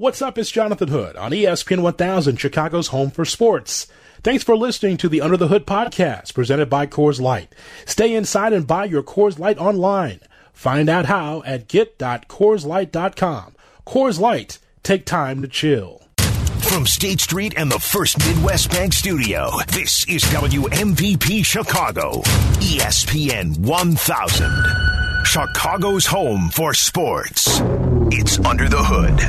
What's up? It's Jonathan Hood on ESPN 1000, Chicago's home for sports. Thanks for listening to the Under the Hood podcast presented by Coors Light. Stay inside and buy your Coors Light online. Find out how at get.coorslight.com. Coors Light, take time to chill. From State Street and the First Midwest Bank Studio, this is WMVP Chicago, ESPN 1000. Chicago's home for sports. It's Under the Hood.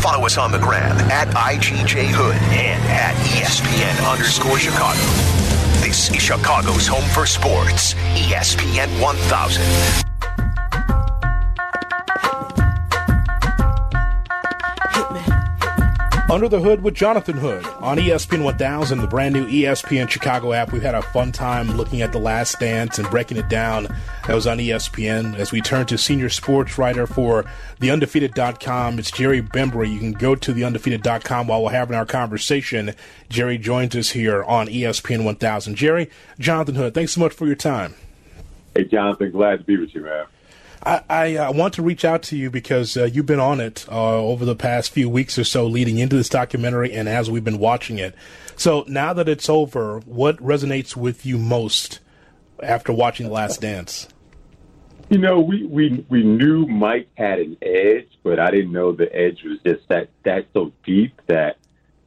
Follow us on the gram at IGJ Hood and at ESPN underscore Chicago. This is Chicago's home for sports, ESPN 1000. Under the Hood with Jonathan Hood on ESPN 1000, the brand new ESPN Chicago app. We've had a fun time looking at The Last Dance and breaking it down. That was on ESPN. As we turn to senior sports writer for TheUndefeated.com, it's Jerry Bembry. You can go to TheUndefeated.com while we're having our conversation. Jerry joins us here on ESPN 1000. Jerry, Jonathan Hood, thanks so much for your time. Hey, Jonathan, glad to be with you, man. I, I uh, want to reach out to you because uh, you've been on it uh, over the past few weeks or so leading into this documentary and as we've been watching it. So now that it's over, what resonates with you most after watching The Last Dance? You know, we, we, we knew Mike had an edge, but I didn't know the edge was just that, that so deep that,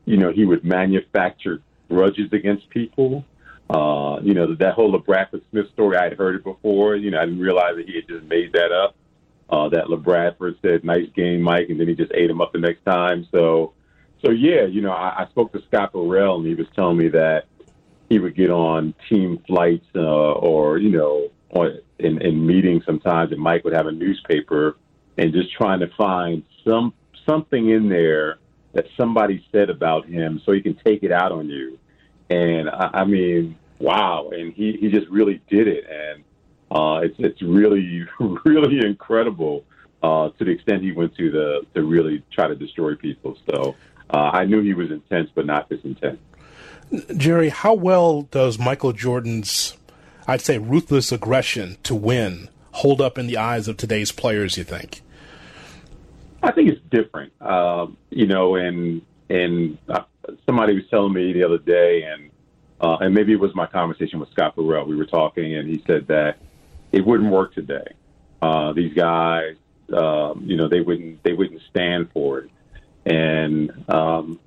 you know, he would manufacture grudges against people. Uh, you know, that whole LaBradford Smith story, I had heard it before. You know, I didn't realize that he had just made that up. Uh, that LaBradford said, nice game, Mike, and then he just ate him up the next time. So, so yeah, you know, I, I spoke to Scott Burrell, and he was telling me that he would get on team flights uh, or, you know, on, in, in meetings sometimes, and Mike would have a newspaper and just trying to find some something in there that somebody said about him so he can take it out on you. And I, I mean, wow! And he he just really did it, and uh, it's it's really really incredible uh, to the extent he went to the to really try to destroy people. So uh, I knew he was intense, but not this intense. Jerry, how well does Michael Jordan's, I'd say, ruthless aggression to win hold up in the eyes of today's players? You think? I think it's different. Um, you know, and and uh, somebody was telling me the other day, and uh, and maybe it was my conversation with Scott Burrell. We were talking, and he said that it wouldn't work today. Uh, these guys, um, you know, they wouldn't they wouldn't stand for it. And um,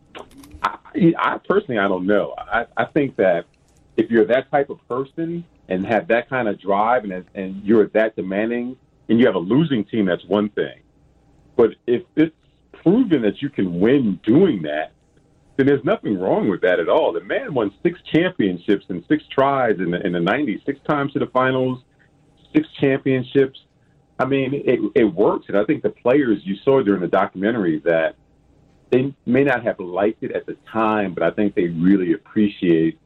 I, I personally, I don't know. I, I think that if you're that type of person and have that kind of drive, and and you're that demanding, and you have a losing team, that's one thing. But if it's proven that you can win doing that, then there's nothing wrong with that at all. The man won six championships and six tries in the in the '90s, six times to the finals, six championships. I mean, it, it works, and I think the players you saw during the documentary that they may not have liked it at the time, but I think they really appreciate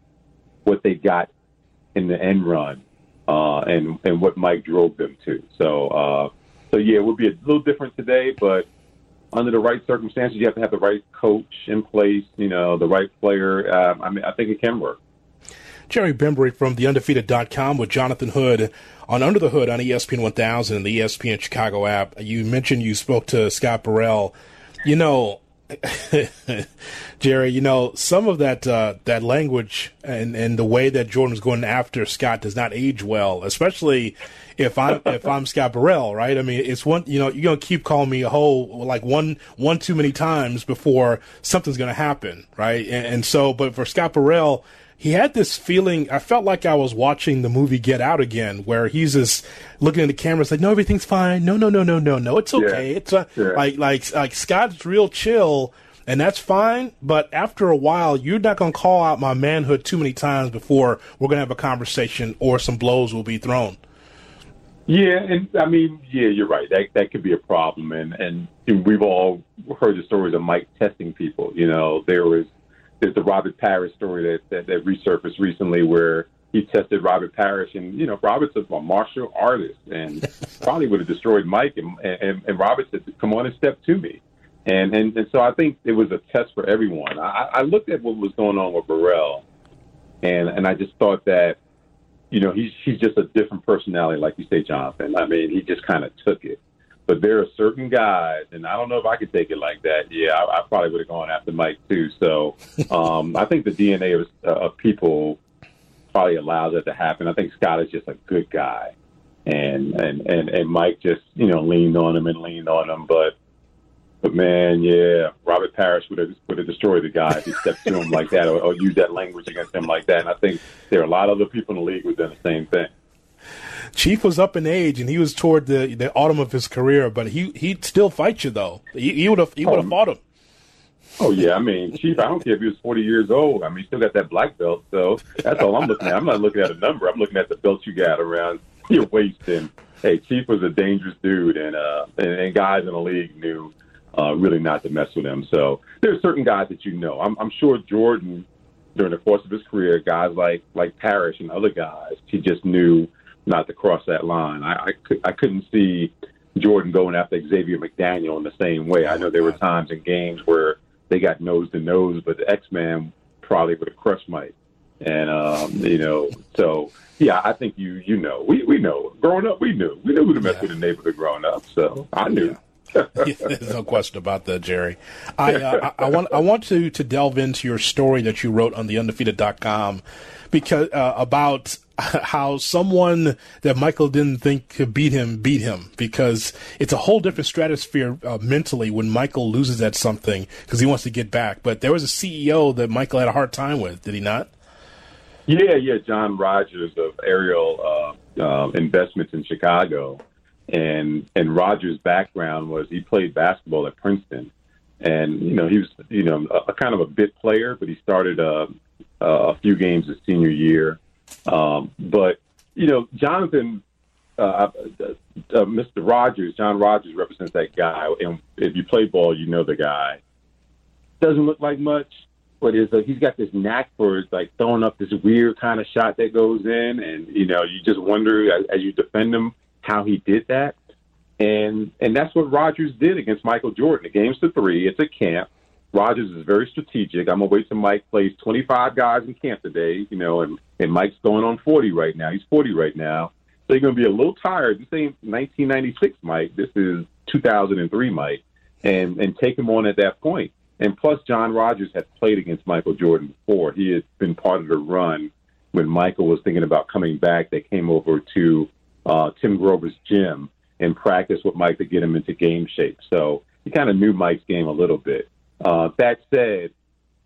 what they got in the end run uh, and and what Mike drove them to. So, uh, so yeah, it would be a little different today, but under the right circumstances, you have to have the right coach in place, you know, the right player. Uh, I mean, I think it can work. Jerry Bembry from TheUndefeated.com with Jonathan Hood on Under the Hood on ESPN 1000 and the ESPN Chicago app. You mentioned you spoke to Scott Burrell. You know, Jerry, you know some of that uh, that language and, and the way that Jordan was going after Scott does not age well, especially if I'm if I'm Scott Burrell, right? I mean, it's one you know you're gonna keep calling me a whole like one one too many times before something's gonna happen, right? And, and so, but for Scott Burrell, he had this feeling. I felt like I was watching the movie Get Out again, where he's just looking at the camera, like, "No, everything's fine. No, no, no, no, no, no. It's okay. Yeah. It's uh, yeah. like like like Scott's real chill." And that's fine, but after a while, you're not going to call out my manhood too many times before we're going to have a conversation or some blows will be thrown. Yeah, and I mean, yeah, you're right. That that could be a problem, and and we've all heard the stories of Mike testing people. You know, there was there's the Robert Parish story that, that, that resurfaced recently where he tested Robert Parish, and you know Robert's a martial artist, and probably would have destroyed Mike. And, and and Robert said, "Come on and step to me," and and and so I think it was a test for everyone. I, I looked at what was going on with Burrell, and and I just thought that, you know, he's he's just a different personality, like you say, Jonathan. I mean, he just kind of took it. But there are certain guys, and I don't know if I could take it like that. Yeah, I, I probably would have gone after Mike too. So um, I think the DNA of, uh, of people probably allows that to happen. I think Scott is just a good guy, and and and and Mike just you know leaned on him and leaned on him, but. But man, yeah, Robert Parish would have would have destroyed the guy if he stepped to him like that or, or used that language against him like that. And I think there are a lot of other people in the league who've done the same thing. Chief was up in age and he was toward the the autumn of his career, but he he'd still fight you though. He would have he would have oh, fought him. Oh yeah, I mean, Chief. I don't care if he was forty years old. I mean, he still got that black belt. So that's all I'm looking at. I'm not looking at a number. I'm looking at the belt you got around your waist. And hey, Chief was a dangerous dude, and uh, and, and guys in the league knew uh, really not to mess with him. So there's certain guys that you know. I'm, I'm sure Jordan, during the course of his career, guys like like Parish and other guys, he just knew not to cross that line. I I, could, I couldn't see Jordan going after Xavier McDaniel in the same way. I know there were times in games where they got nose to nose, but the X Man probably would have crushed Mike. And um, you know, so yeah, I think you you know we we know growing up we knew we knew who to mess yeah. with in the neighborhood growing up. So I knew. Yeah. There's no question about that, Jerry. I, uh, I, I, want I want to to delve into your story that you wrote on the undefeated.com because uh, about how someone that Michael didn't think could beat him beat him because it's a whole different stratosphere uh, mentally when Michael loses at something because he wants to get back. But there was a CEO that Michael had a hard time with, did he not? Yeah, yeah, John Rogers of Ariel uh, uh, Investments in Chicago and and Rogers' background was he played basketball at Princeton, and you know he was you know a, a kind of a bit player, but he started uh, a few games his senior year. Um, but you know Jonathan, uh, uh, uh, Mr. Rogers, John Rogers represents that guy, and if you play ball, you know the guy. Doesn't look like much, but is uh, he's got this knack for like throwing up this weird kind of shot that goes in, and you know you just wonder as, as you defend him how he did that. And and that's what Rogers did against Michael Jordan. The game's to three. It's a camp. Rogers is very strategic. I'm gonna wait till Mike plays 25 guys in camp today, you know, and and Mike's going on 40 right now. He's 40 right now, so you're gonna be a little tired. This ain't 1996 Mike. This is 2003 Mike, and and take him on at that point. And plus, John Rogers had played against Michael Jordan before. He had been part of the run when Michael was thinking about coming back. They came over to uh, Tim Grover's gym and practice with Mike to get him into game shape. So he kind of knew Mike's game a little bit. Uh, that said,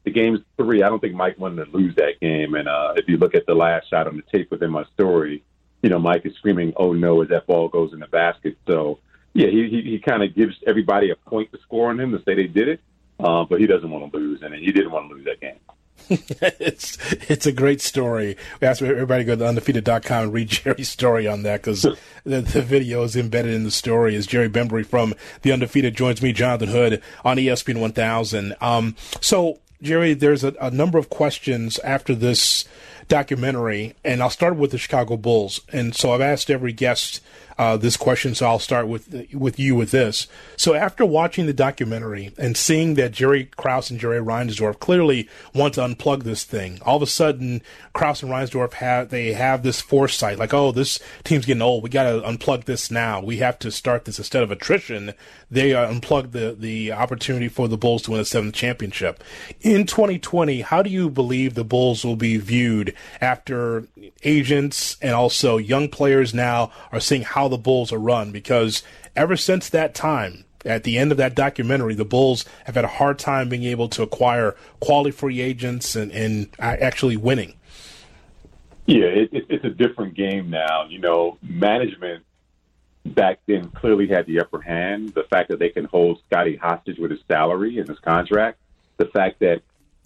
the game's three. I don't think Mike wanted to lose that game. And uh, if you look at the last shot on the tape within my story, you know, Mike is screaming, "Oh no!" as that ball goes in the basket. So yeah, he he, he kind of gives everybody a point to score on him to say they did it, uh, but he doesn't want to lose, and he didn't want to lose that game. it's it's a great story. We ask everybody to go to undefeated.com and read Jerry's story on that because the, the video is embedded in the story. As Jerry Bembry from The Undefeated joins me, Jonathan Hood, on ESPN 1000. Um, so, Jerry, there's a, a number of questions after this documentary, and I'll start with the Chicago Bulls. And so I've asked every guest uh, this question, so I'll start with with you with this. So after watching the documentary and seeing that Jerry Krause and Jerry Reinsdorf clearly want to unplug this thing, all of a sudden Krause and Reinsdorf have they have this foresight, like, oh, this team's getting old, we got to unplug this now. We have to start this instead of attrition. They uh, unplugged the the opportunity for the Bulls to win a seventh championship in 2020. How do you believe the Bulls will be viewed after agents and also young players now are seeing how the Bulls are run because ever since that time, at the end of that documentary, the Bulls have had a hard time being able to acquire quality free agents and, and actually winning. Yeah, it, it, it's a different game now. You know, management back then clearly had the upper hand. The fact that they can hold Scottie hostage with his salary and his contract, the fact that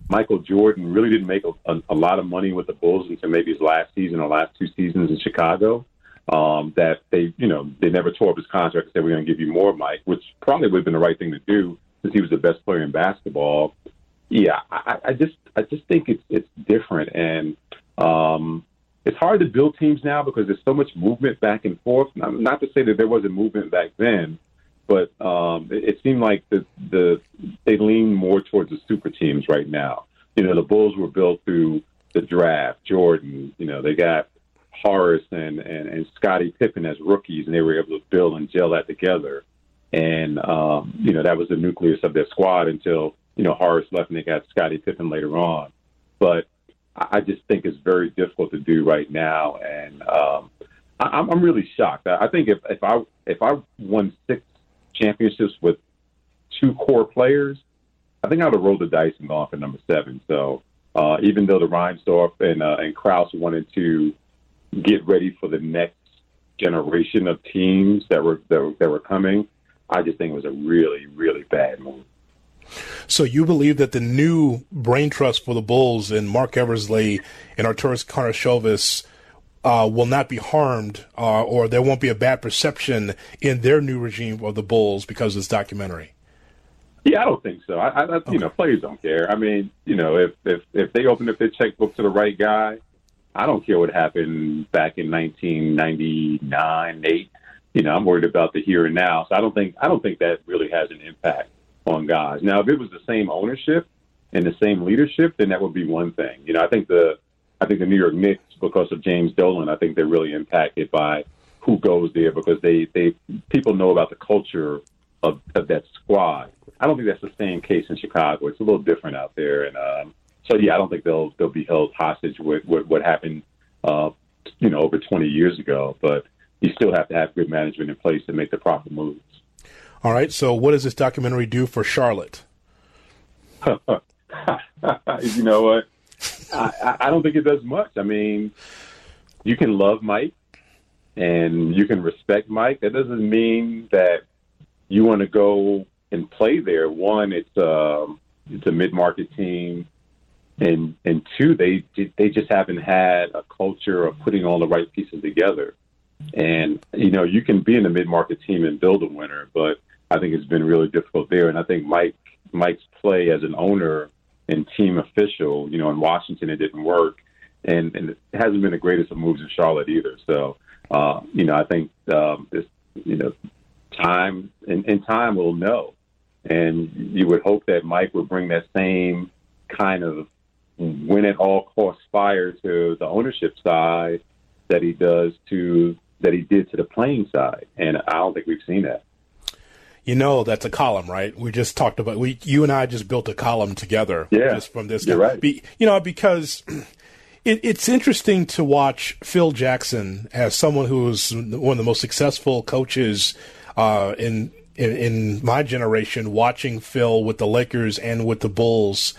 Michael Jordan really didn't make a, a, a lot of money with the Bulls until maybe his last season or last two seasons in Chicago um, that they, you know, they never tore up his contract and said, we're going to give you more, Mike, which probably would have been the right thing to do since he was the best player in basketball. Yeah, I, I just, I just think it's, it's different. And, um, it's hard to build teams now because there's so much movement back and forth. Not to say that there wasn't movement back then, but um, it, it seemed like the the they lean more towards the super teams right now. You know, the Bulls were built through the draft. Jordan, you know, they got Horace and, and, and Scottie Pippen as rookies, and they were able to build and gel that together. and um, you know that was the nucleus of their squad until you know Horace left and they got Scottie Pippen later on. But I just think it's very difficult to do right now, and um, I, I'm really shocked. I think if if I if I won six championships with two core players, I think I would have rolled the dice and gone for number seven. So uh, even though the Reinsdorf and uh, and Krause wanted to get ready for the next generation of teams that were that, were, that were coming, I just think it was a really really bad move. So you believe that the new brain trust for the Bulls and Marc Eversley and Arturas Karnisovas uh, will not be harmed, uh, or there won't be a bad perception in their new regime of the Bulls because of this documentary. Yeah, I don't think so. I, I okay. you know, players don't care. I mean, you know, if if if they open up their checkbook to the right guy, I don't care what happened back in 1999, eight. You know, I'm worried about the here and now. So I don't think I don't think that really has an impact on guys. Now, if it was the same ownership and the same leadership, then that would be one thing. You know, I think the I think the New York Knicks, because of James Dolan, I think they're really impacted by who goes there because they they people know about the culture of, of that squad. I don't think that's the same case in Chicago. It's a little different out there, and um, so yeah, I don't think they'll they'll be held hostage with, with what happened, uh, you know, over 20 years ago. But you still have to have good management in place to make the proper moves. All right. So, what does this documentary do for Charlotte? you know what? I, I don't think it does much. I mean, you can love Mike and you can respect Mike. That doesn't mean that you want to go and play there. One, it's a um, it's a mid market team, and and two, they they just haven't had a culture of putting all the right pieces together. And you know, you can be in a mid market team and build a winner, but I think it's been really difficult there. And I think Mike Mike's play as an owner and team official, you know, in Washington it didn't work, and and it hasn't been the greatest of moves in Charlotte either. So, uh, you know, I think um, this, you know, time and, and time will know, and you would hope that Mike would bring that same kind of win at all costs fire to the ownership side that he does to that he did to the playing side, and I don't think we've seen that you know that's a column, right? We just talked about we you and I just built a column together. Yeah, just from this. You're right. Be, you know because. It, it's interesting to watch Phil Jackson as someone who was one of the most successful coaches uh, in in, in, my generation watching Phil with the Lakers and with the Bulls,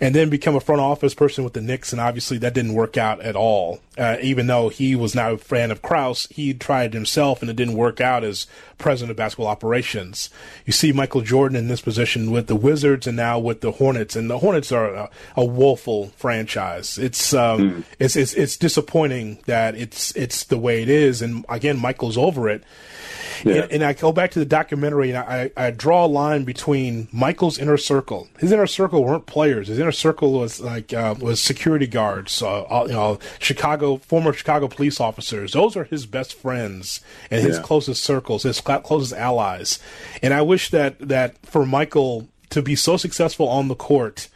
and then become a front office person with the Knicks, and obviously that didn't work out at all. Uh, even though he was not a fan of Krause, he tried himself, and it didn't work out as president of basketball operations. You see Michael Jordan in this position with the Wizards, and now with the Hornets, and the Hornets are a, a woeful franchise. It's um, mm. it's, it's it's disappointing that it's it's the way it is, and again, Michael's over it. Yeah. And, and, I go back to the documentary and I, I draw a line between Michael's inner circle. His inner circle weren't players. His inner circle was like uh, was security guards, uh, all, you know, Chicago former Chicago police officers. Those are his best friends and his yeah. closest circles, his closest allies. And I wish that that for Michael to be so successful on the court,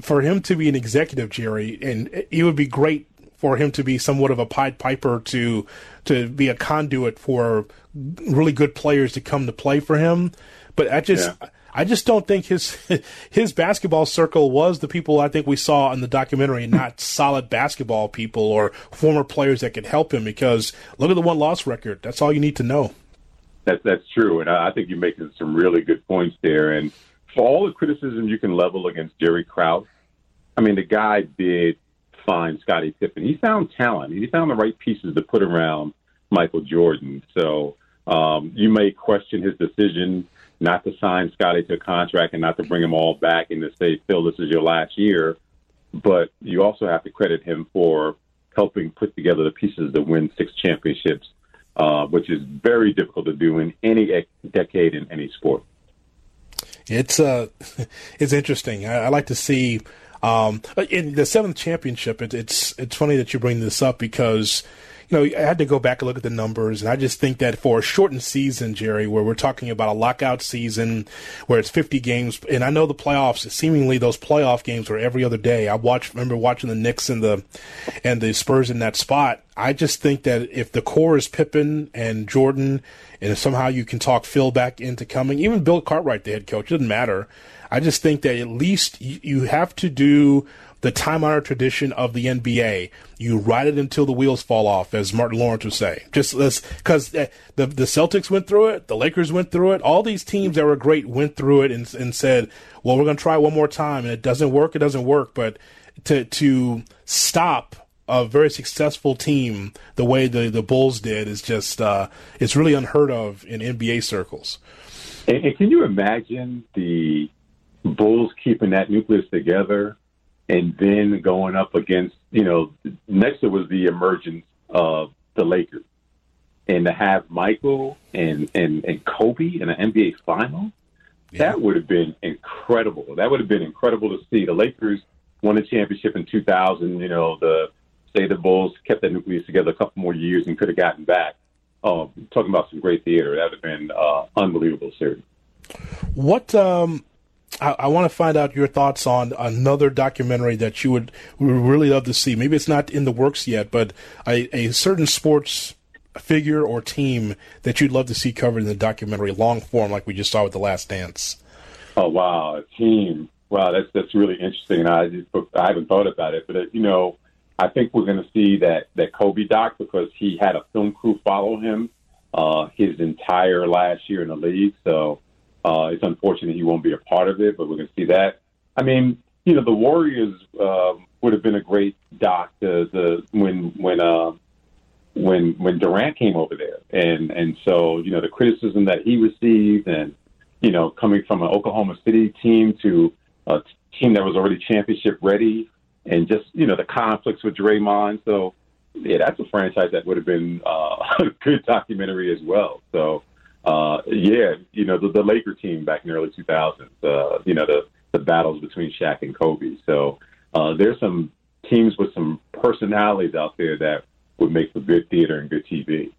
for him to be an executive, Jerry, and it would be great for him to be somewhat of a Pied Piper to to be a conduit for really good players to come to play for him. But I just yeah. I just don't think his his basketball circle was the people I think we saw in the documentary, not solid basketball people or former players that could help him. Because look at the one loss record. That's all you need to know. That's that's true, and I think you're making some really good points there. And for all the criticism you can level against Jerry Krause, I mean the guy did find Scottie Pippen. He found talent. He found the right pieces to put around Michael Jordan. So um, you may question his decision not to sign Scottie to a contract and not to bring him all back and to say, Phil, this is your last year. But you also have to credit him for helping put together the pieces to win six championships, uh, which is very difficult to do in any decade in any sport. It's uh, it's interesting. I, I like to see um, in the seventh championship. It, it's it's funny that you bring this up because you know, I had to go back and look at the numbers, and I just think that for a shortened season, Jerry, where we're talking about a lockout season, where it's 50 games, and I know the playoffs, seemingly those playoff games were every other day. I watched, remember watching the Knicks and the and the Spurs in that spot. I just think that if the core is Pippen and Jordan, and somehow you can talk Phil back into coming, even Bill Cartwright, the head coach, it doesn't matter. I just think that at least you, have to do the time honored tradition of the NBA. You ride it until the wheels fall off, as Martin Lawrence would say. Just because uh, the the Celtics went through it, the Lakers went through it, all these teams that were great went through it and, and said, "Well, we're going to try one more time," and it doesn't work. It doesn't work. But to to stop a very successful team the way the the Bulls did is just uh, it's really unheard of in NBA circles. And, and can you imagine the Bulls keeping that nucleus together and then going up against, you know, next it was the emergence of the Lakers. And to have Michael and, and, and Kobe in an NBA final, yeah. that would have been incredible. That would have been incredible to see. The Lakers won a championship in 2000. You know, the say the Bulls kept that nucleus together a couple more years and could have gotten back. Um, talking about some great theater, that would have been uh, unbelievable series. What um, I, I want to find out your thoughts on another documentary that you would, would really love to see. Maybe it's not in the works yet, but a, a certain sports figure or team that you'd love to see covered in the documentary, long form, like we just saw with The Last Dance. Oh wow, a team! Wow, that's that's really interesting. I just, I haven't thought about it, but uh, you know, I think we're going to see that that Kobe doc because he had a film crew follow him uh, his entire last year in the league. So uh, it's unfortunate he won't be a part of it, but we're going to see that. I mean, you know, the Warriors uh, would have been a great doc to, to when when uh, when when Durant came over there, and and so you know the criticism that he received, and you know coming from an Oklahoma City team to a team that was already championship ready, and just you know the conflicts with Draymond. So yeah, that's a franchise that would have been uh, a good documentary as well. So uh, yeah, you know, the, the Laker team back in the early 2000s, uh, you know, the, the battles between Shaq and Kobe. So uh, there's some teams with some personalities out there that would make for good theater and good TV.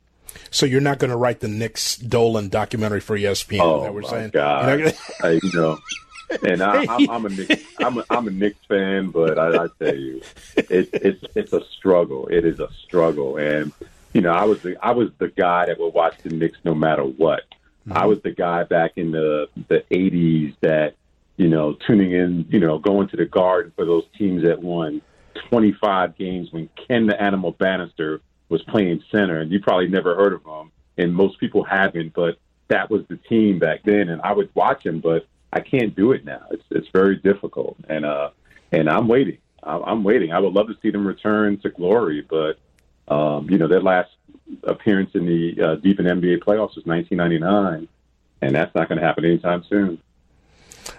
So you're not going to write the Knicks Dolan documentary for ESPN? Oh that we're my saying? God! Gonna... I, you know, and I, I'm, I'm a Knicks, I'm a, I'm a Knicks fan, but I, I tell you, it, it's it's a struggle. It is a struggle, and you know, I was the I was the guy that would watch the Knicks no matter what. Mm-hmm. I was the guy back in the the '80s that you know tuning in, you know, going to the Garden for those teams that won 25 games when Ken the Animal Bannister was playing center, and you probably never heard of him, and most people haven't, but that was the team back then, and I would watch him, but I can't do it now. It's it's very difficult, and uh, and I'm waiting. I'm waiting. I would love to see them return to glory, but um, you know, their last appearance in the uh, deep in NBA playoffs was 1999, and that's not going to happen anytime soon.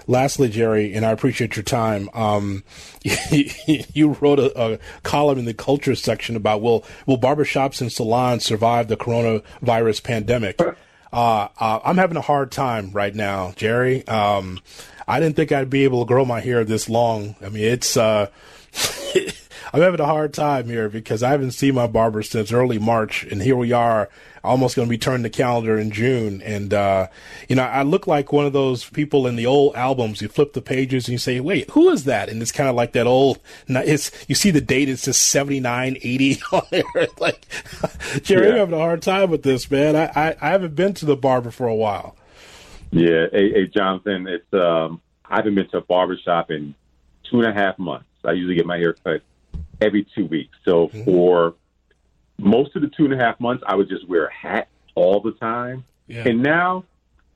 Lastly, Jerry, and I appreciate your time. Um, you wrote a, a, column in the culture section about will will barbershops and salons survive the coronavirus pandemic? Uh, uh, I'm having a hard time right now, Jerry. Um, I didn't think I'd be able to grow my hair this long. I mean, it's uh, I'm having a hard time here because I haven't seen my barber since early March, and here we are, almost going to be turning the calendar in June. And uh, you know, I look like one of those people in the old albums. You flip the pages and you say, "Wait, who is that?" And it's kind of like that old. It's you see the date; it's just 79, 80 on there. like Jerry, yeah. I'm having a hard time with this, man. I, I I haven't been to the barber for a while. Yeah, hey, hey Jonathan, it's um, I haven't been to a barber shop in two and a half months. I usually get my hair cut every two weeks. So mm-hmm. for most of the two and a half months, I would just wear a hat all the time. Yeah. And now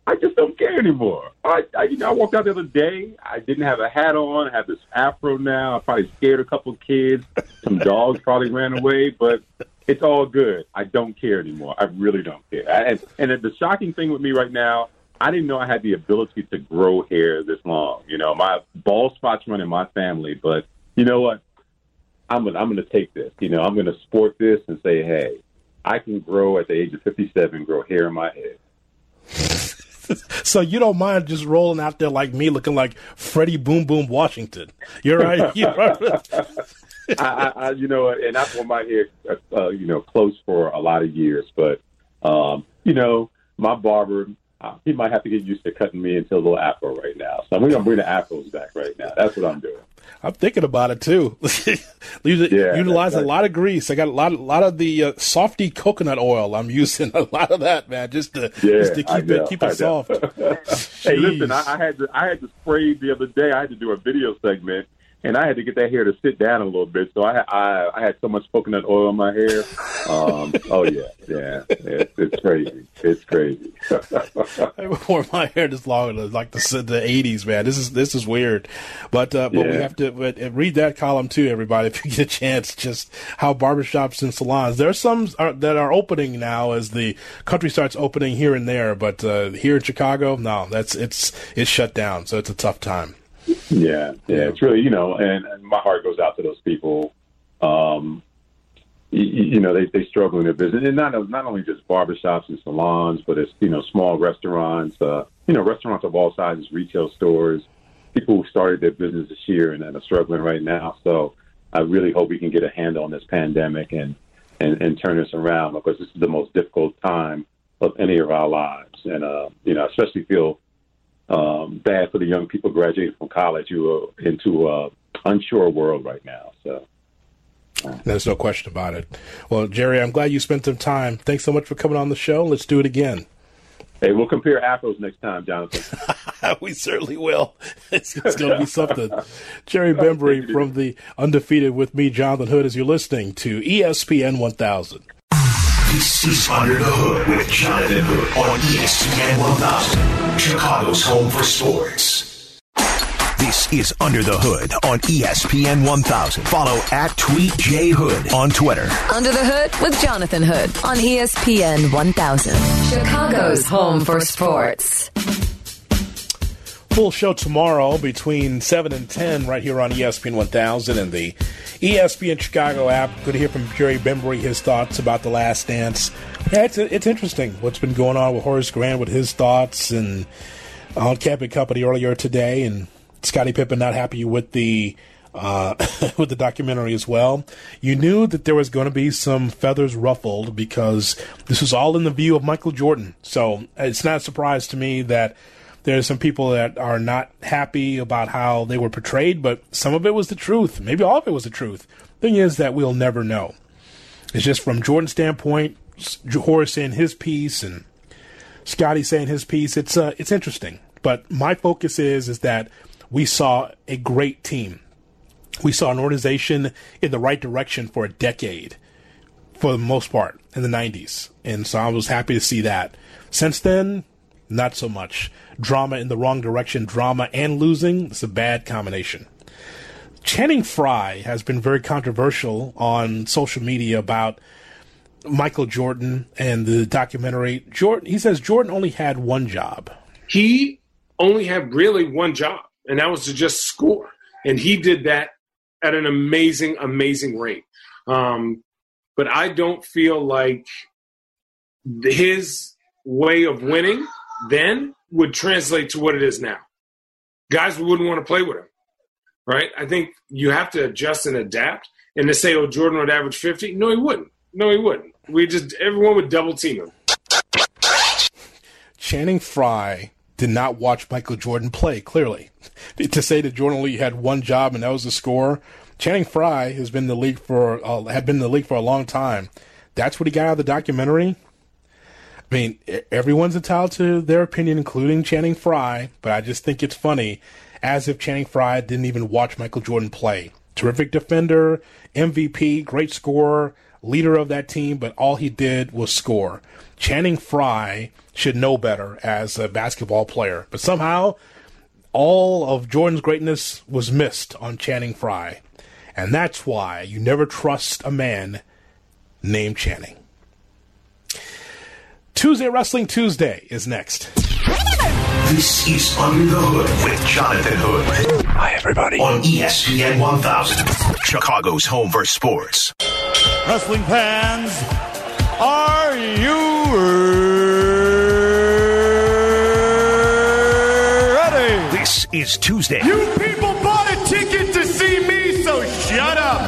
I just don't care anymore. I, I, you know, I walked out the other day. I didn't have a hat on. I have this afro now. I probably scared a couple of kids. Some dogs probably ran away, but it's all good. I don't care anymore. I really don't care. I, and, and the shocking thing with me right now, I didn't know I had the ability to grow hair this long. You know, my bald spots run in my family, but you know what? I'm gonna I'm gonna take this. You know, I'm gonna sport this and say, hey, I can grow at the age of 57, grow hair in my head. so you don't mind just rolling out there like me, looking like Freddie Boom Boom Washington. You're right. You're right. I, I, you know, and I've worn my hair, uh, you know, close for a lot of years, but um, you know, my barber uh, he might have to get used to cutting me into a little afro right now. So I'm going to bring the afros back right now. That's what I'm doing. I'm thinking about it too. yeah, Utilize a lot of grease. I got a lot, a lot of the uh, softy coconut oil. I'm using a lot of that, man, just to yeah, just to keep it keep it soft. hey, listen, I, I, had to I had to spray the other day. I had to do a video segment, and I had to get that hair to sit down a little bit. So I I, I had so much coconut oil in my hair. Um, oh yeah, yeah, it's, it's crazy. It's crazy. I wore my hair this long like the the eighties, man. This is this is weird, but uh, but yeah. we have to but, read that column too, everybody, if you get a chance. Just how barbershops and salons. There are some are, that are opening now as the country starts opening here and there, but uh, here in Chicago, no, that's it's it's shut down. So it's a tough time. Yeah, yeah, it's really you know, and, and my heart goes out to those people. Um, you, you know, they they struggle in their business, and not not only just barbershops and salons, but it's you know small restaurants, uh, you know, restaurants of all sizes, retail stores, people who started their business this year and, and are struggling right now. So I really hope we can get a handle on this pandemic and and, and turn this around because this is the most difficult time of any of our lives, and uh, you know, especially feel um, bad for the young people graduating from college who are into a unsure world right now. So. There's no question about it. Well, Jerry, I'm glad you spent some time. Thanks so much for coming on the show. Let's do it again. Hey, we'll compare afros next time, Jonathan. we certainly will. It's, it's going to be something. Jerry Bembry from the Undefeated with me, Jonathan Hood, as you're listening to ESPN 1000. This is Under the Hood with Jonathan Hood on ESPN 1000, Chicago's home for sports. This is Under the Hood on ESPN 1000. Follow at Tweet J Hood on Twitter. Under the Hood with Jonathan Hood on ESPN 1000, Chicago's home for sports full show tomorrow between 7 and 10 right here on ESPN 1000 and the ESPN Chicago app. Good to hear from Jerry Bembry, his thoughts about The Last Dance. Yeah, it's, it's interesting what's been going on with Horace Grant with his thoughts and on Kap and Company earlier today and Scottie Pippen not happy with the uh, with the documentary as well. You knew that there was going to be some feathers ruffled because this was all in the view of Michael Jordan. So it's not a surprise to me that there's some people that are not happy about how they were portrayed, but some of it was the truth. Maybe all of it was the truth. Thing is that we'll never know. It's just from Jordan's standpoint, Horace saying his piece and Scottie saying his piece. It's uh, it's interesting, but my focus is is that we saw a great team. We saw an organization in the right direction for a decade, for the most part, in the '90s, and so I was happy to see that. Since then, not so much. Drama in the wrong direction, drama and losing, it's a bad combination. Channing Frye has been very controversial on social media about Michael Jordan and the documentary. Jordan, he says Jordan only had one job. He only had really one job, and that was to just score. And he did that at an amazing, amazing rate. Um, but I don't feel like his way of winning then would translate to what it is now. Guys wouldn't want to play with him, right? I think you have to adjust and adapt. And to say, oh, Jordan would average 50, no, he wouldn't. No, he wouldn't. We just, everyone would double team him. Channing Frye did not watch Michael Jordan play, clearly. to say that Jordan only had one job and that was the score, Channing Frye has been the league for, uh, had been in the league for a long time. That's what he got out of the documentary. I mean, everyone's entitled to their opinion, including Channing Frye, but I just think it's funny, as if Channing Frye didn't even watch Michael Jordan play. Terrific defender, MVP, great scorer, leader of that team, but all he did was score. Channing Frye should know better as a basketball player, but somehow all of Jordan's greatness was missed on Channing Frye. And that's why you never trust a man named Channing. Tuesday Wrestling Tuesday is next. This is Under the Hood with Jonathan Hood. Hi, everybody. On ESPN 1000, Chicago's home for sports. Wrestling fans, are you ready? This is Tuesday. You people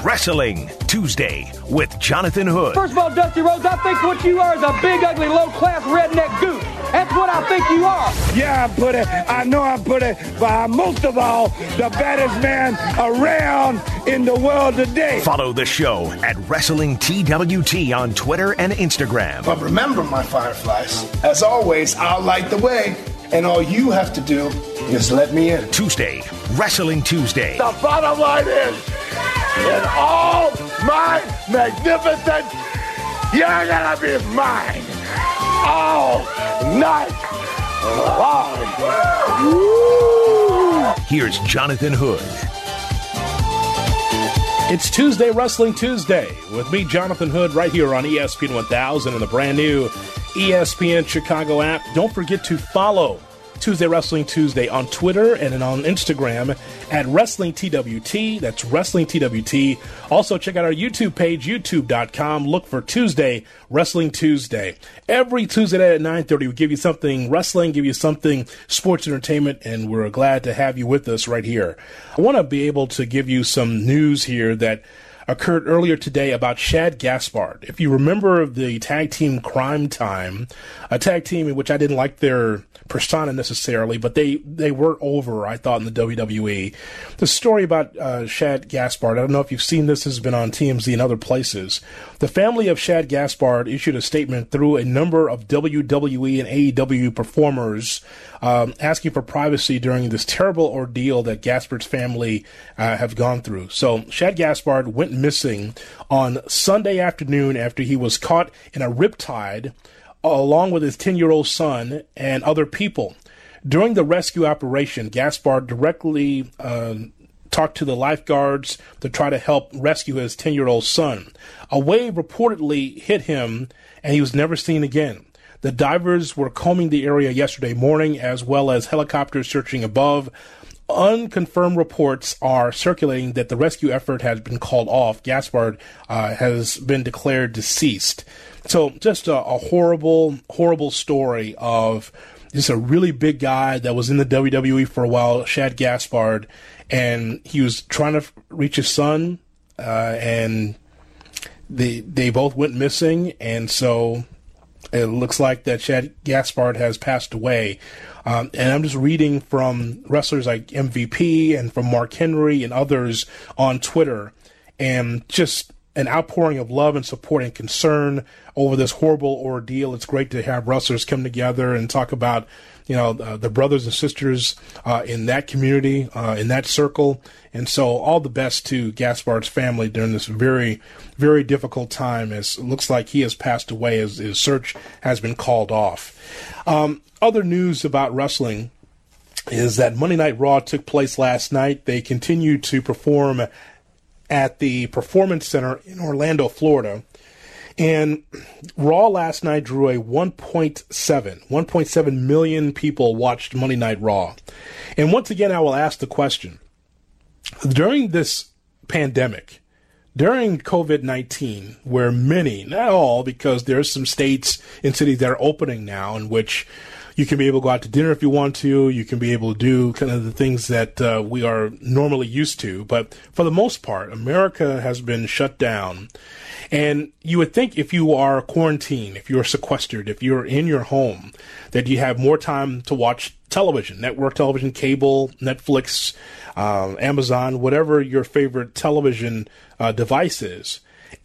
Wrestling Tuesday with Jonathan Hood. First of all, Dusty Rhodes, I think what you are is a big, ugly, low class redneck goose. That's what I think you are. Yeah, I put it. I know I put it, but I'm most of all the baddest man around in the world today. Follow the show at Wrestling TWT on Twitter and Instagram. But remember, my fireflies, as always, I'll light the way, and all you have to do is let me in. Tuesday, Wrestling Tuesday. The bottom line is, in all my magnificence, you're gonna be mine all night long. Woo! Here's Jonathan Hood. It's Tuesday, Wrestling Tuesday, with me, Jonathan Hood, right here on ESPN 1000 and the brand new ESPN Chicago app. Don't forget to follow Tuesday Wrestling Tuesday on Twitter and on Instagram at Wrestling TWT. That's Wrestling TWT. Also, check out our YouTube page, youtube.com. Look for Tuesday Wrestling Tuesday. Every Tuesday night at 9.30, we give you something wrestling, give you something sports entertainment, and we're glad to have you with us right here. I want to be able to give you some news here that occurred earlier today about Shad Gaspard. If you remember the tag team Crime Time, a tag team in which I didn't like their persona necessarily, but they, they were over, I thought, in the WWE. The story about uh, Shad Gaspard, I don't know if you've seen this, has been on TMZ and other places. The family of Shad Gaspard issued a statement through a number of WWE and AEW performers um, asking for privacy during this terrible ordeal that Gaspard's family uh, have gone through. So Shad Gaspard went missing on Sunday afternoon after he was caught in a riptide along with his 10 year old son and other people. During the rescue operation, Gaspard directly uh, talked to the lifeguards to try to help rescue his 10 year old son. A wave reportedly hit him and he was never seen again. The divers were combing the area yesterday morning as well as helicopters searching above. Unconfirmed reports are circulating that the rescue effort has been called off. Gaspard uh, has been declared deceased. So, just a, a horrible, horrible story of just a really big guy that was in the WWE for a while, Shad Gaspard, and he was trying to reach his son, uh, and they they both went missing, and so it looks like that Shad Gaspard has passed away. Um, and I'm just reading from wrestlers like MVP and from Mark Henry and others on Twitter, and just an outpouring of love and support and concern over this horrible ordeal. It's great to have wrestlers come together and talk about, you know, uh, the brothers and sisters uh, in that community, uh, in that circle. And so, all the best to Gaspard's family during this very, very difficult time. As it looks like he has passed away, as his search has been called off. Um, other news about wrestling is that Monday Night Raw took place last night. They continue to perform at the Performance Center in Orlando, Florida. And Raw last night drew a 1.7, 1.7 million people watched Monday Night Raw. And once again, I will ask the question during this pandemic, during COVID 19, where many, not all, because there's some states and cities that are opening now in which you can be able to go out to dinner if you want to. You can be able to do kind of the things that uh, we are normally used to. But for the most part, America has been shut down. And you would think if you are quarantined, if you're sequestered, if you're in your home, that you have more time to watch television, network television, cable, Netflix, uh, Amazon, whatever your favorite television uh, device is.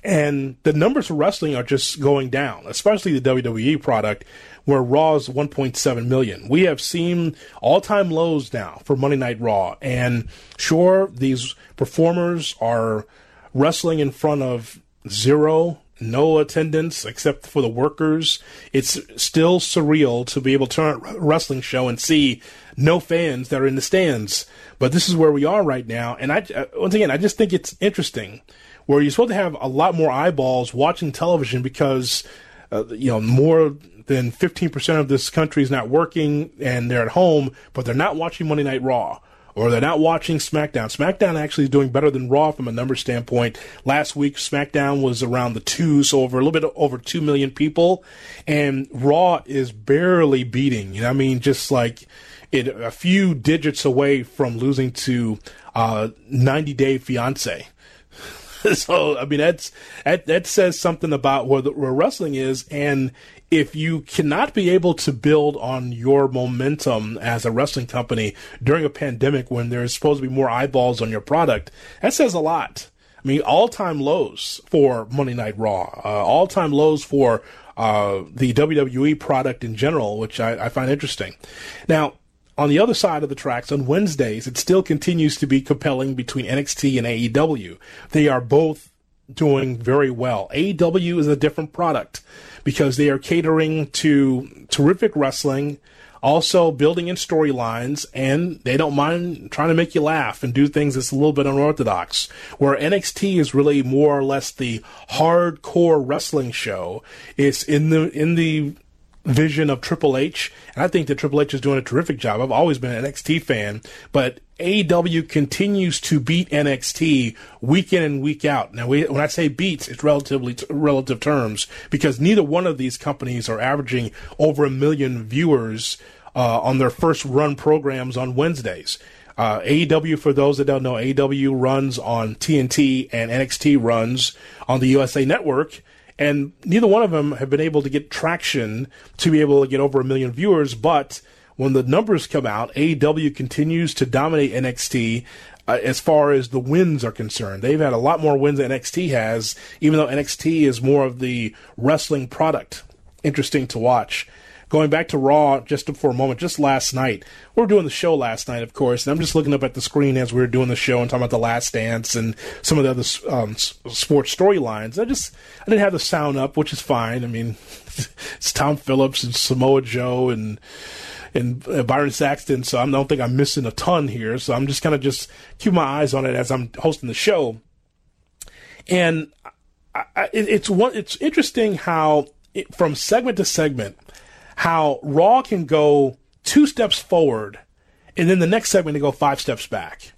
And the numbers for wrestling are just going down, especially the WWE product, where Raw is 1.7 million. We have seen all time lows now for Monday Night Raw. And sure, these performers are wrestling in front of zero, no attendance except for the workers. It's still surreal to be able to turn a wrestling show and see no fans that are in the stands. But this is where we are right now. And I, once again, I just think it's interesting where you're supposed to have a lot more eyeballs watching television because, uh, you know, more than 15% of this country is not working and they're at home, but they're not watching Monday Night Raw or they're not watching SmackDown. SmackDown actually is doing better than Raw from a number standpoint. Last week, SmackDown was around the two, so over a little bit over 2 million people. And Raw is barely beating, you know, I mean, just like it, a few digits away from losing to uh, 90 Day Fiance. so I mean that's that that says something about where, the, where wrestling is, and if you cannot be able to build on your momentum as a wrestling company during a pandemic when there's supposed to be more eyeballs on your product, that says a lot. I mean, all time lows for Monday Night Raw, uh, all time lows for uh, the WWE product in general, which I, I find interesting. Now, on the other side of the tracks, on Wednesdays, it still continues to be compelling between NXT and AEW. They are both doing very well. AEW is a different product because they are catering to terrific wrestling, also building in storylines, and they don't mind trying to make you laugh and do things that's a little bit unorthodox. Where NXT is really more or less the hardcore wrestling show. It's in the in the vision of Triple H, and I think that Triple H is doing a terrific job. I've always been an NXT fan, but AEW continues to beat NXT week in and week out. Now, we, when I say beats, it's relatively t- relative terms because neither one of these companies are averaging over a million viewers uh, on their first run programs on Wednesdays. Uh, AEW, for those that don't know, AEW runs on TNT and NXT runs on the USA Network and neither one of them have been able to get traction to be able to get over a million viewers. But when the numbers come out, AEW continues to dominate NXT uh, as far as the wins are concerned. They've had a lot more wins than NXT has, even though NXT is more of the wrestling product. Interesting to watch going back to Raw just for a moment, just last night, we were doing the show last night, of course, and I'm just looking up at the screen as we were doing the show and talking about the Last Dance and some of the other um, sports storylines. I just I didn't have the sound up, which is fine. I mean, it's Tom Phillips and Samoa Joe and and uh, Byron Saxton, so I don't think I'm missing a ton here. So I'm just kind of just keep my eyes on it as I'm hosting the show. And I, I, it's one. It's interesting how it, from segment to segment how Raw can go two steps forward and then the next segment to go five steps back.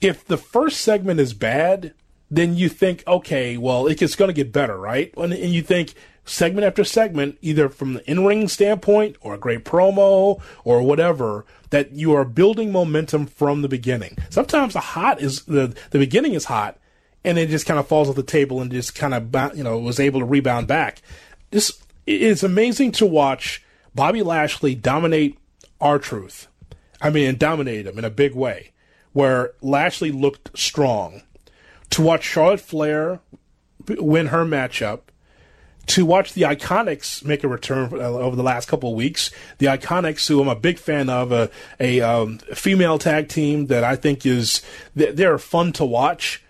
If the first segment is bad, then you think, okay, well, it's going to get better, right? And, you think segment after segment, either from the in ring standpoint or a great promo or whatever, that you are building momentum from the beginning. Sometimes the hot is the the beginning is hot, and it just kind of falls off the table and just kind of you know was able to rebound back. This it's amazing to watch Bobby Lashley dominate R-Truth. I mean, dominate him in a big way, where Lashley looked strong. To watch Charlotte Flair win her matchup, to watch the IIconics make a return uh, over the last couple of weeks. The IIconics, who I'm a big fan of, a, a um, female tag team that I think is they're fun to watch,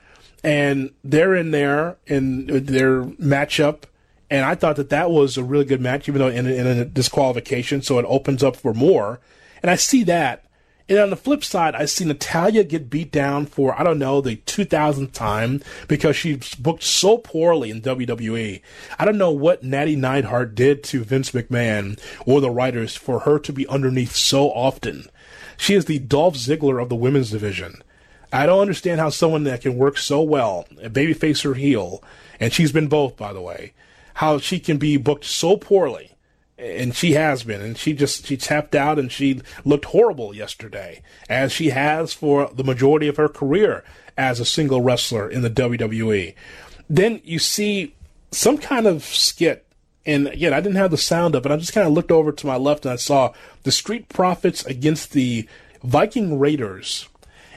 and they're in there in their matchup and I thought that that was a really good match, even though in, in a disqualification, so it opens up for more. And I see that. And on the flip side, I see Natalya get beat down for, I don't know, the 2000th time because she's booked so poorly in WWE. I don't know what Natty Neidhart did to Vince McMahon or the writers for her to be underneath so often. She is the Dolph Ziggler of the women's division. I don't understand how someone that can work so well, a babyface or heel, and she's been both, by the way, how she can be booked so poorly and she has been and she just she tapped out and she looked horrible yesterday as she has for the majority of her career as a single wrestler in the WWE then you see some kind of skit and again I didn't have the sound of it. I just kind of looked over to my left and I saw the Street Profits against the Viking Raiders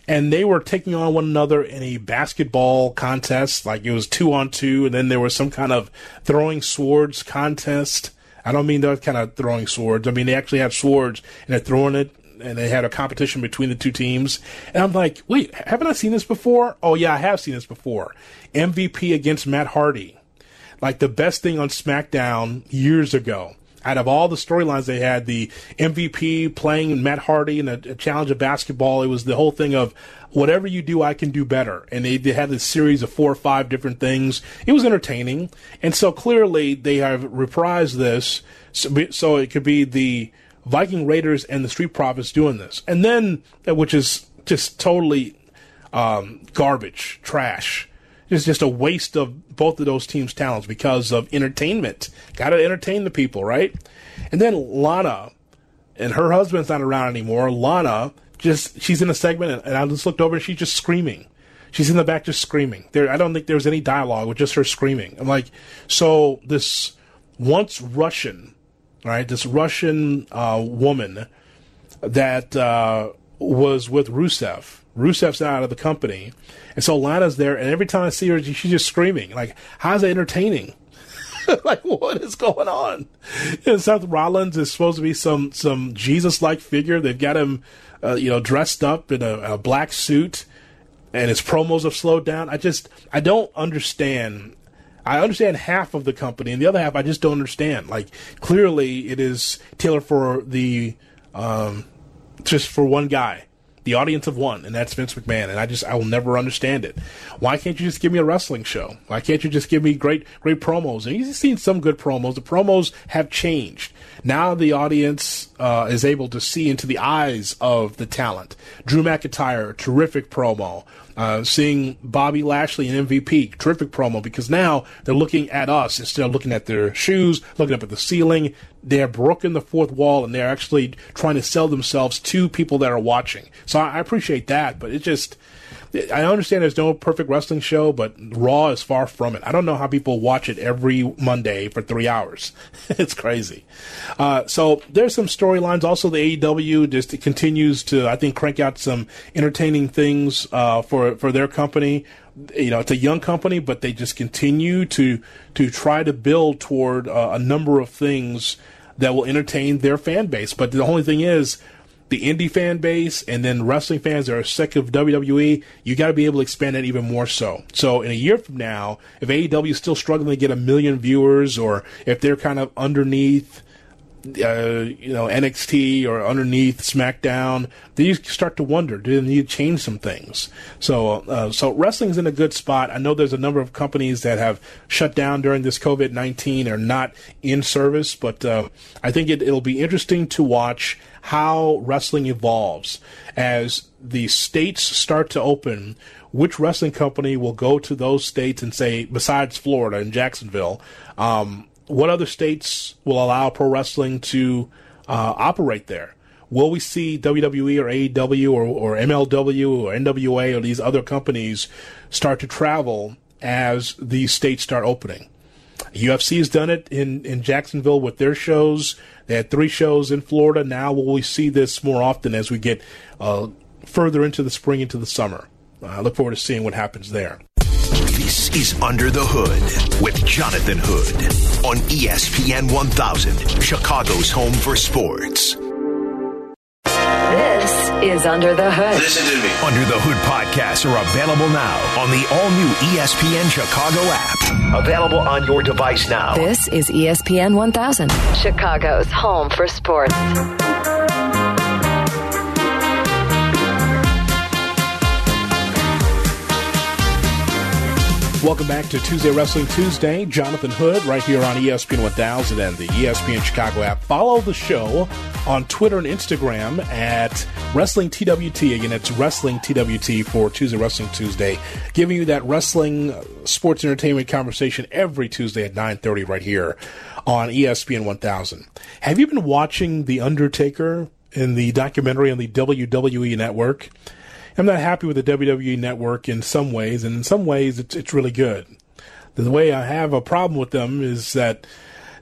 and they were taking on one another in a basketball contest, like it was two on two, and then there was some kind of throwing swords contest. I don't mean those kind of throwing swords. I mean they actually have swords and they're throwing it, and they had a competition between the two teams. And I'm like, wait, haven't I seen this before? Oh yeah, I have seen this before. MVP against Matt Hardy, like the best thing on SmackDown years ago out of all the storylines they had, the MVP playing Matt Hardy in a, a, challenge of basketball, it was the whole thing of whatever you do, I can do better. And they, they had this series of four or five different things. It was entertaining. And so clearly they have reprised this. So, so it could be the Viking Raiders and the Street Profits doing this. And then, which is just totally um, garbage, trash it's just a waste of both of those teams' talents because of entertainment. Got to entertain the people, right? And then Lana, and her husband's not around anymore. Lana just she's in a segment, and I just looked over and she's just screaming. She's in the back just screaming. There, I don't think there was any dialogue with just her screaming. I'm like, so this once Russian, right? This Russian uh, woman that uh, was with Rusev. Rusev's out of the company, and so Lana's there. And every time I see her, she's just screaming. Like, how's it entertaining? like, what is going on? And Seth Rollins is supposed to be some some Jesus like figure. They've got him, uh, you know, dressed up in a, a black suit and his promos have slowed down. I just I don't understand. I understand half of the company, and the other half I just don't understand. Like clearly, it is tailored for the um, just for one guy, the audience of one, and that's Vince McMahon. And I just I will never understand it. Why can't you just give me a wrestling show? Why can't you just give me great great promos? And you've seen some good promos. The promos have changed. Now the audience uh, is able to see into the eyes of the talent. Drew McIntyre, terrific promo. Uh, seeing Bobby Lashley and MVP, terrific promo because now they're looking at us instead of looking at their shoes, looking up at the ceiling. They're broken the fourth wall and they're actually trying to sell themselves to people that are watching. So I, I appreciate that, but it just I understand there's no perfect wrestling show, but Raw is far from it. I don't know how people watch it every Monday for three hours. it's crazy. Uh, so there's some storylines. Also, the AEW just continues to, I think, crank out some entertaining things uh, for for their company. You know, it's a young company, but they just continue to to try to build toward uh, a number of things that will entertain their fan base. But the only thing is, the indie fan base and then wrestling fans that are sick of WWE, you got to be able to expand that even more so. So in a year from now, if AEW is still struggling to get a million viewers or if they're kind of underneath uh, you know NXT or underneath SmackDown, then you start to wonder: do they need to change some things? So, uh, so wrestling's in a good spot. I know there's a number of companies that have shut down during this COVID nineteen or not in service, but uh, I think it, it'll be interesting to watch how wrestling evolves as the states start to open. Which wrestling company will go to those states and say, besides Florida and Jacksonville? Um, what other states will allow pro wrestling to uh, operate there? Will we see WWE or AEW or, or MLW or NWA or these other companies start to travel as these states start opening? UFC has done it in, in Jacksonville with their shows. They had three shows in Florida. Now will we see this more often as we get uh, further into the spring, into the summer? I look forward to seeing what happens there. This is Under the Hood with Jonathan Hood on ESPN 1000, Chicago's home for sports. This is Under the Hood. Listen to me. Under the Hood podcasts are available now on the all new ESPN Chicago app. Available on your device now. This is ESPN 1000, Chicago's home for sports. Welcome back to Tuesday Wrestling Tuesday. Jonathan Hood right here on ESPN 1000 and the ESPN Chicago app. Follow the show on Twitter and Instagram at Wrestling TWT. Again, it's Wrestling TWT for Tuesday Wrestling Tuesday, giving you that wrestling uh, sports entertainment conversation every Tuesday at 9:30 right here on ESPN 1000. Have you been watching The Undertaker in the documentary on the WWE network? I'm not happy with the WWE network in some ways, and in some ways, it's it's really good. The way I have a problem with them is that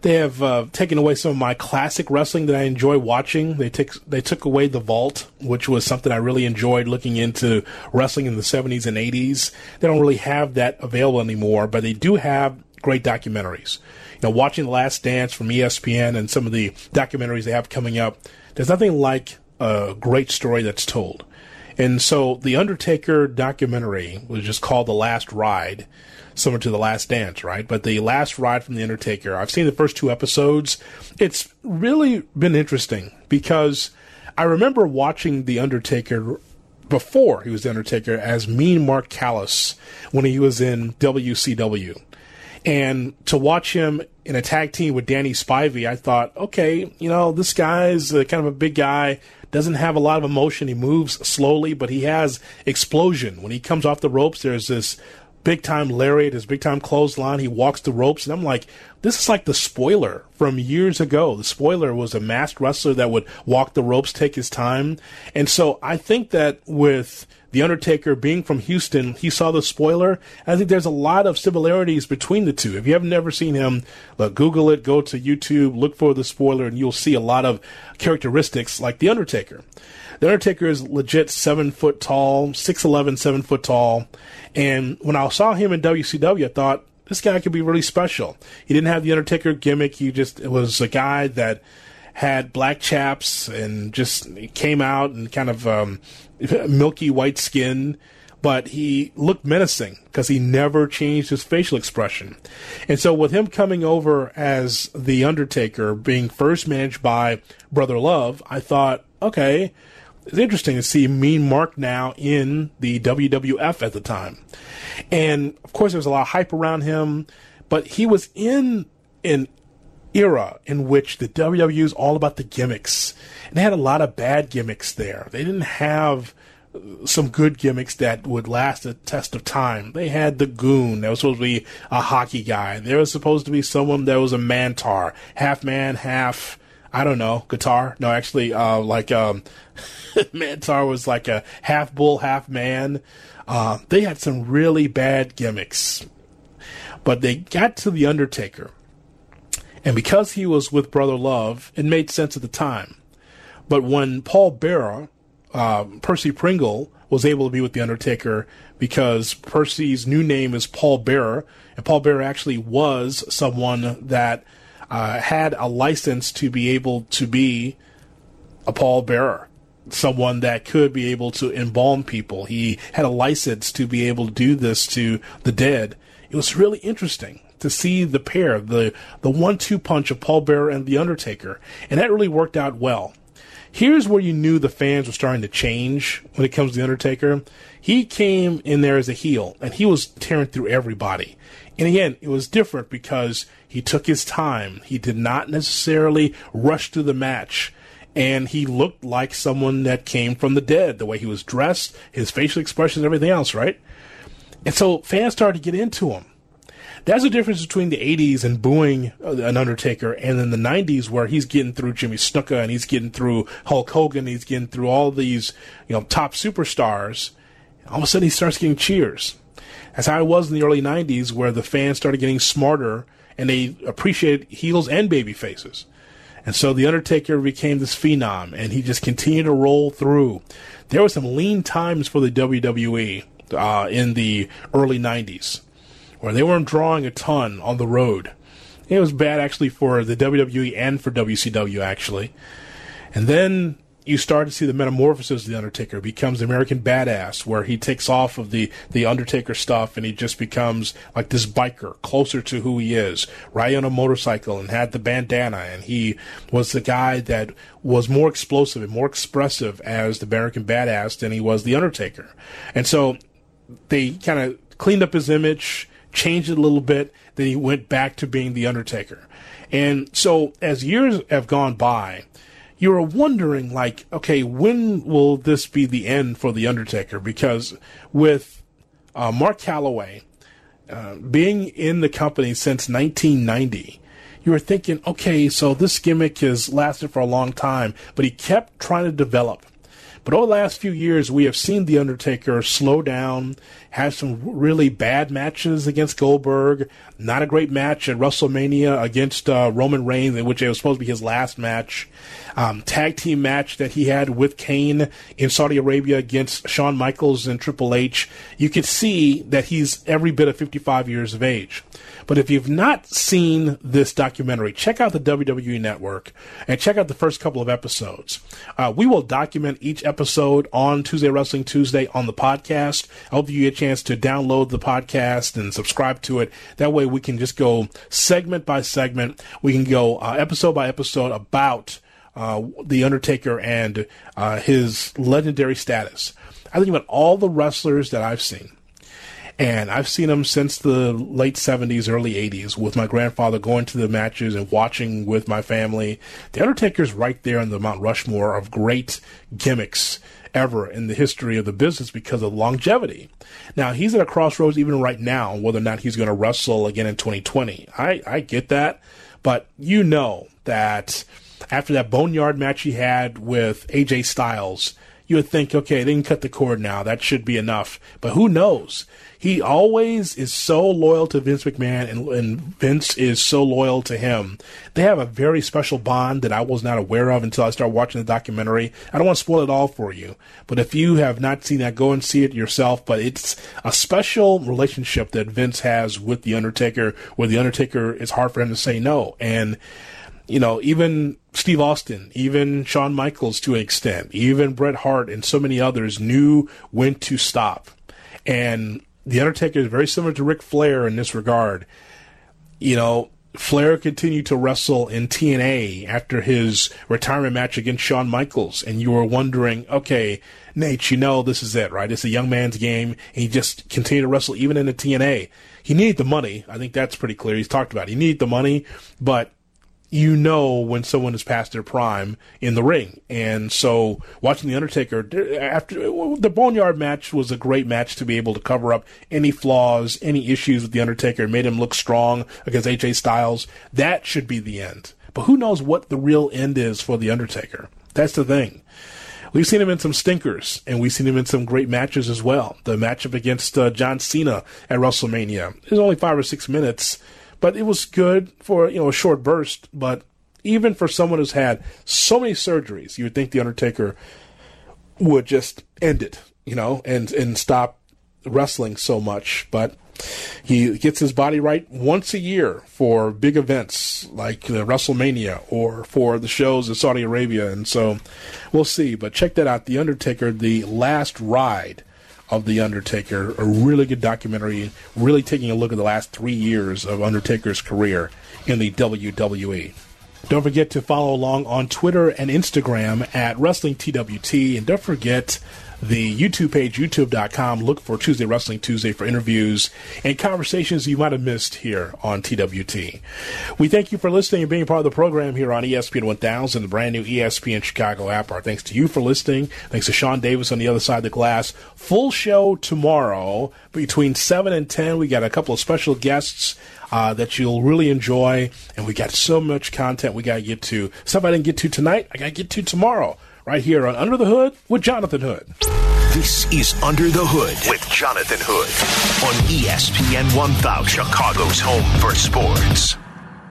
they have uh, taken away some of my classic wrestling that I enjoy watching. They took they took away the Vault, which was something I really enjoyed looking into wrestling in the 70s and 80s. They don't really have that available anymore, but they do have great documentaries. You know, watching The Last Dance from ESPN and some of the documentaries they have coming up, there's nothing like a great story that's told. And so the Undertaker documentary was just called The Last Ride, similar to The Last Dance, right? But The Last Ride from The Undertaker, I've seen the first two episodes. It's really been interesting because I remember watching The Undertaker before he was The Undertaker as Mean Mark Callous when he was in WCW. And to watch him in a tag team with Danny Spivey, I thought, okay, you know, this guy's kind of a big guy, doesn't have a lot of emotion. He moves slowly, but he has explosion. When he comes off the ropes, there's this big time lariat, his big time clothesline. He walks the ropes, and I'm like, this is like the spoiler from years ago. The spoiler was a masked wrestler that would walk the ropes, take his time. And so I think that with The Undertaker being from Houston, he saw the spoiler. I think there's a lot of similarities between the two. If you have never seen him, look, Google it, go to YouTube, look for the spoiler, and you'll see a lot of characteristics like The Undertaker. The Undertaker is legit seven foot tall, 6'11, seven foot tall. And when I saw him in WCW, I thought, this guy could be really special. He didn't have the Undertaker gimmick. He just was a guy that had black chaps and just came out and kind of um, milky white skin, but he looked menacing because he never changed his facial expression. And so, with him coming over as the Undertaker, being first managed by Brother Love, I thought, okay, it's interesting to see Mean Mark now in the WWF at the time. And of course, there was a lot of hype around him, but he was in an era in which the WWE was all about the gimmicks. And they had a lot of bad gimmicks there. They didn't have some good gimmicks that would last the test of time. They had the goon that was supposed to be a hockey guy. There was supposed to be someone that was a Mantaur, half man, half I don't know, guitar. No, actually, uh, like um, Mantaur was like a half bull, half man. Uh, they had some really bad gimmicks, but they got to the Undertaker, and because he was with Brother Love, it made sense at the time. But when Paul Bearer, uh, Percy Pringle, was able to be with the Undertaker because Percy's new name is Paul Bearer, and Paul Bearer actually was someone that uh, had a license to be able to be a Paul Bearer, someone that could be able to embalm people. He had a license to be able to do this to the dead. It was really interesting to see the pair, the the one-two punch of Paul Bearer and the Undertaker, and that really worked out well. Here's where you knew the fans were starting to change when it comes to the Undertaker. He came in there as a heel, and he was tearing through everybody. And again, it was different because he took his time. He did not necessarily rush through the match. And he looked like someone that came from the dead, the way he was dressed, his facial expressions, everything else, right? And so fans started to get into him. That's the difference between the 80s and booing an Undertaker and then the 90s where he's getting through Jimmy Snuka and he's getting through Hulk Hogan, he's getting through all these, you know, top superstars. All of a sudden he starts getting cheers. That's how it was in the early 90s where the fans started getting smarter and they appreciated heels and baby faces. And so The Undertaker became this phenom, and he just continued to roll through. There were some lean times for the WWE uh, in the early 90s where they weren't drawing a ton on the road. It was bad actually for the WWE and for WCW, actually. And then you start to see the metamorphosis of the Undertaker. Becomes the American badass, where he takes off of the the Undertaker stuff and he just becomes like this biker, closer to who he is. Riding on a motorcycle and had the bandana, and he was the guy that was more explosive and more expressive as the American badass than he was the Undertaker. And so they kind of cleaned up his image, changed it a little bit. Then he went back to being the Undertaker. And so as years have gone by you're wondering, like, okay, when will this be the end for The Undertaker? Because with uh, Mark Calaway uh, being in the company since 1990, you were thinking, okay, so this gimmick has lasted for a long time, but he kept trying to develop. But over the last few years, we have seen The Undertaker slow down, have some really bad matches against Goldberg, not a great match at WrestleMania against uh, Roman Reigns, in which it was supposed to be his last match. Um, tag team match that he had with Kane in Saudi Arabia against Shawn Michaels and Triple H. You could see that he's every bit of 55 years of age. But if you've not seen this documentary, check out the WWE Network and check out the first couple of episodes. Uh, we will document each episode on Tuesday Wrestling Tuesday on the podcast. I hope you get chance to download the podcast and subscribe to it. That way we can just go segment by segment. We can go uh, episode by episode about uh, The Undertaker and uh, his legendary status. I think about all the wrestlers that I've seen and I've seen them since the late 70s, early 80s with my grandfather going to the matches and watching with my family. The Undertaker's right there in the Mount Rushmore of great gimmicks ever in the history of the business because of longevity. Now, he's at a crossroads even right now whether or not he's going to wrestle again in 2020. I, I get that, but you know that after that boneyard match he had with AJ Styles, you would think, okay, they can cut the cord now. That should be enough. But who knows? He always is so loyal to Vince McMahon, and, and Vince is so loyal to him. They have a very special bond that I was not aware of until I started watching the documentary. I don't want to spoil it all for you, but if you have not seen that, go and see it yourself. But it's a special relationship that Vince has with The Undertaker, where The Undertaker, it's hard for him to say no. And you know, even Steve Austin, even Shawn Michaels to an extent, even Bret Hart and so many others knew when to stop. And The Undertaker is very similar to Ric Flair in this regard. You know, Flair continued to wrestle in TNA after his retirement match against Shawn Michaels, and you were wondering, okay, Nate, you know this is it, right? It's a young man's game, and he just continued to wrestle even in the TNA. He needed the money. I think that's pretty clear. He's talked about it. He needed the money, but you know when someone is past their prime in the ring. And so watching The Undertaker after the Boneyard match was a great match to be able to cover up any flaws, any issues with The Undertaker, made him look strong against AJ Styles. That should be the end. But who knows what the real end is for The Undertaker? That's the thing. We've seen him in some stinkers, and we've seen him in some great matches as well. The matchup against uh, John Cena at WrestleMania. Was only five or six minutes, but it was good for you know a short burst. But even for someone who's had so many surgeries, you would think the Undertaker would just end it, you know, and and stop wrestling so much. But he gets his body right once a year for big events like uh, WrestleMania or for the shows in Saudi Arabia, and so we'll see. But check that out, The Undertaker, the last ride of The Undertaker. A really good documentary, really taking a look at the last three years of Undertaker's career in the WWE. Don't forget to follow along on Twitter and Instagram at WrestlingTWT. And don't forget the YouTube page, youtube.com. Look for Tuesday Wrestling Tuesday for interviews and conversations you might have missed here on TWT. We thank you for listening and being part of the program here on ESPN 1000, the brand new ESPN Chicago app. Our thanks to you for listening. Thanks to Sean Davis on the other side of the glass. Full show tomorrow between 7 and 10. We got a couple of special guests. Uh, that you'll really enjoy. And we got so much content we got to get to. Stuff I didn't get to tonight, I got to get to tomorrow right here on Under the Hood with Jonathan Hood. This is Under the Hood with Jonathan Hood on ESPN 1000, Chicago's home for sports.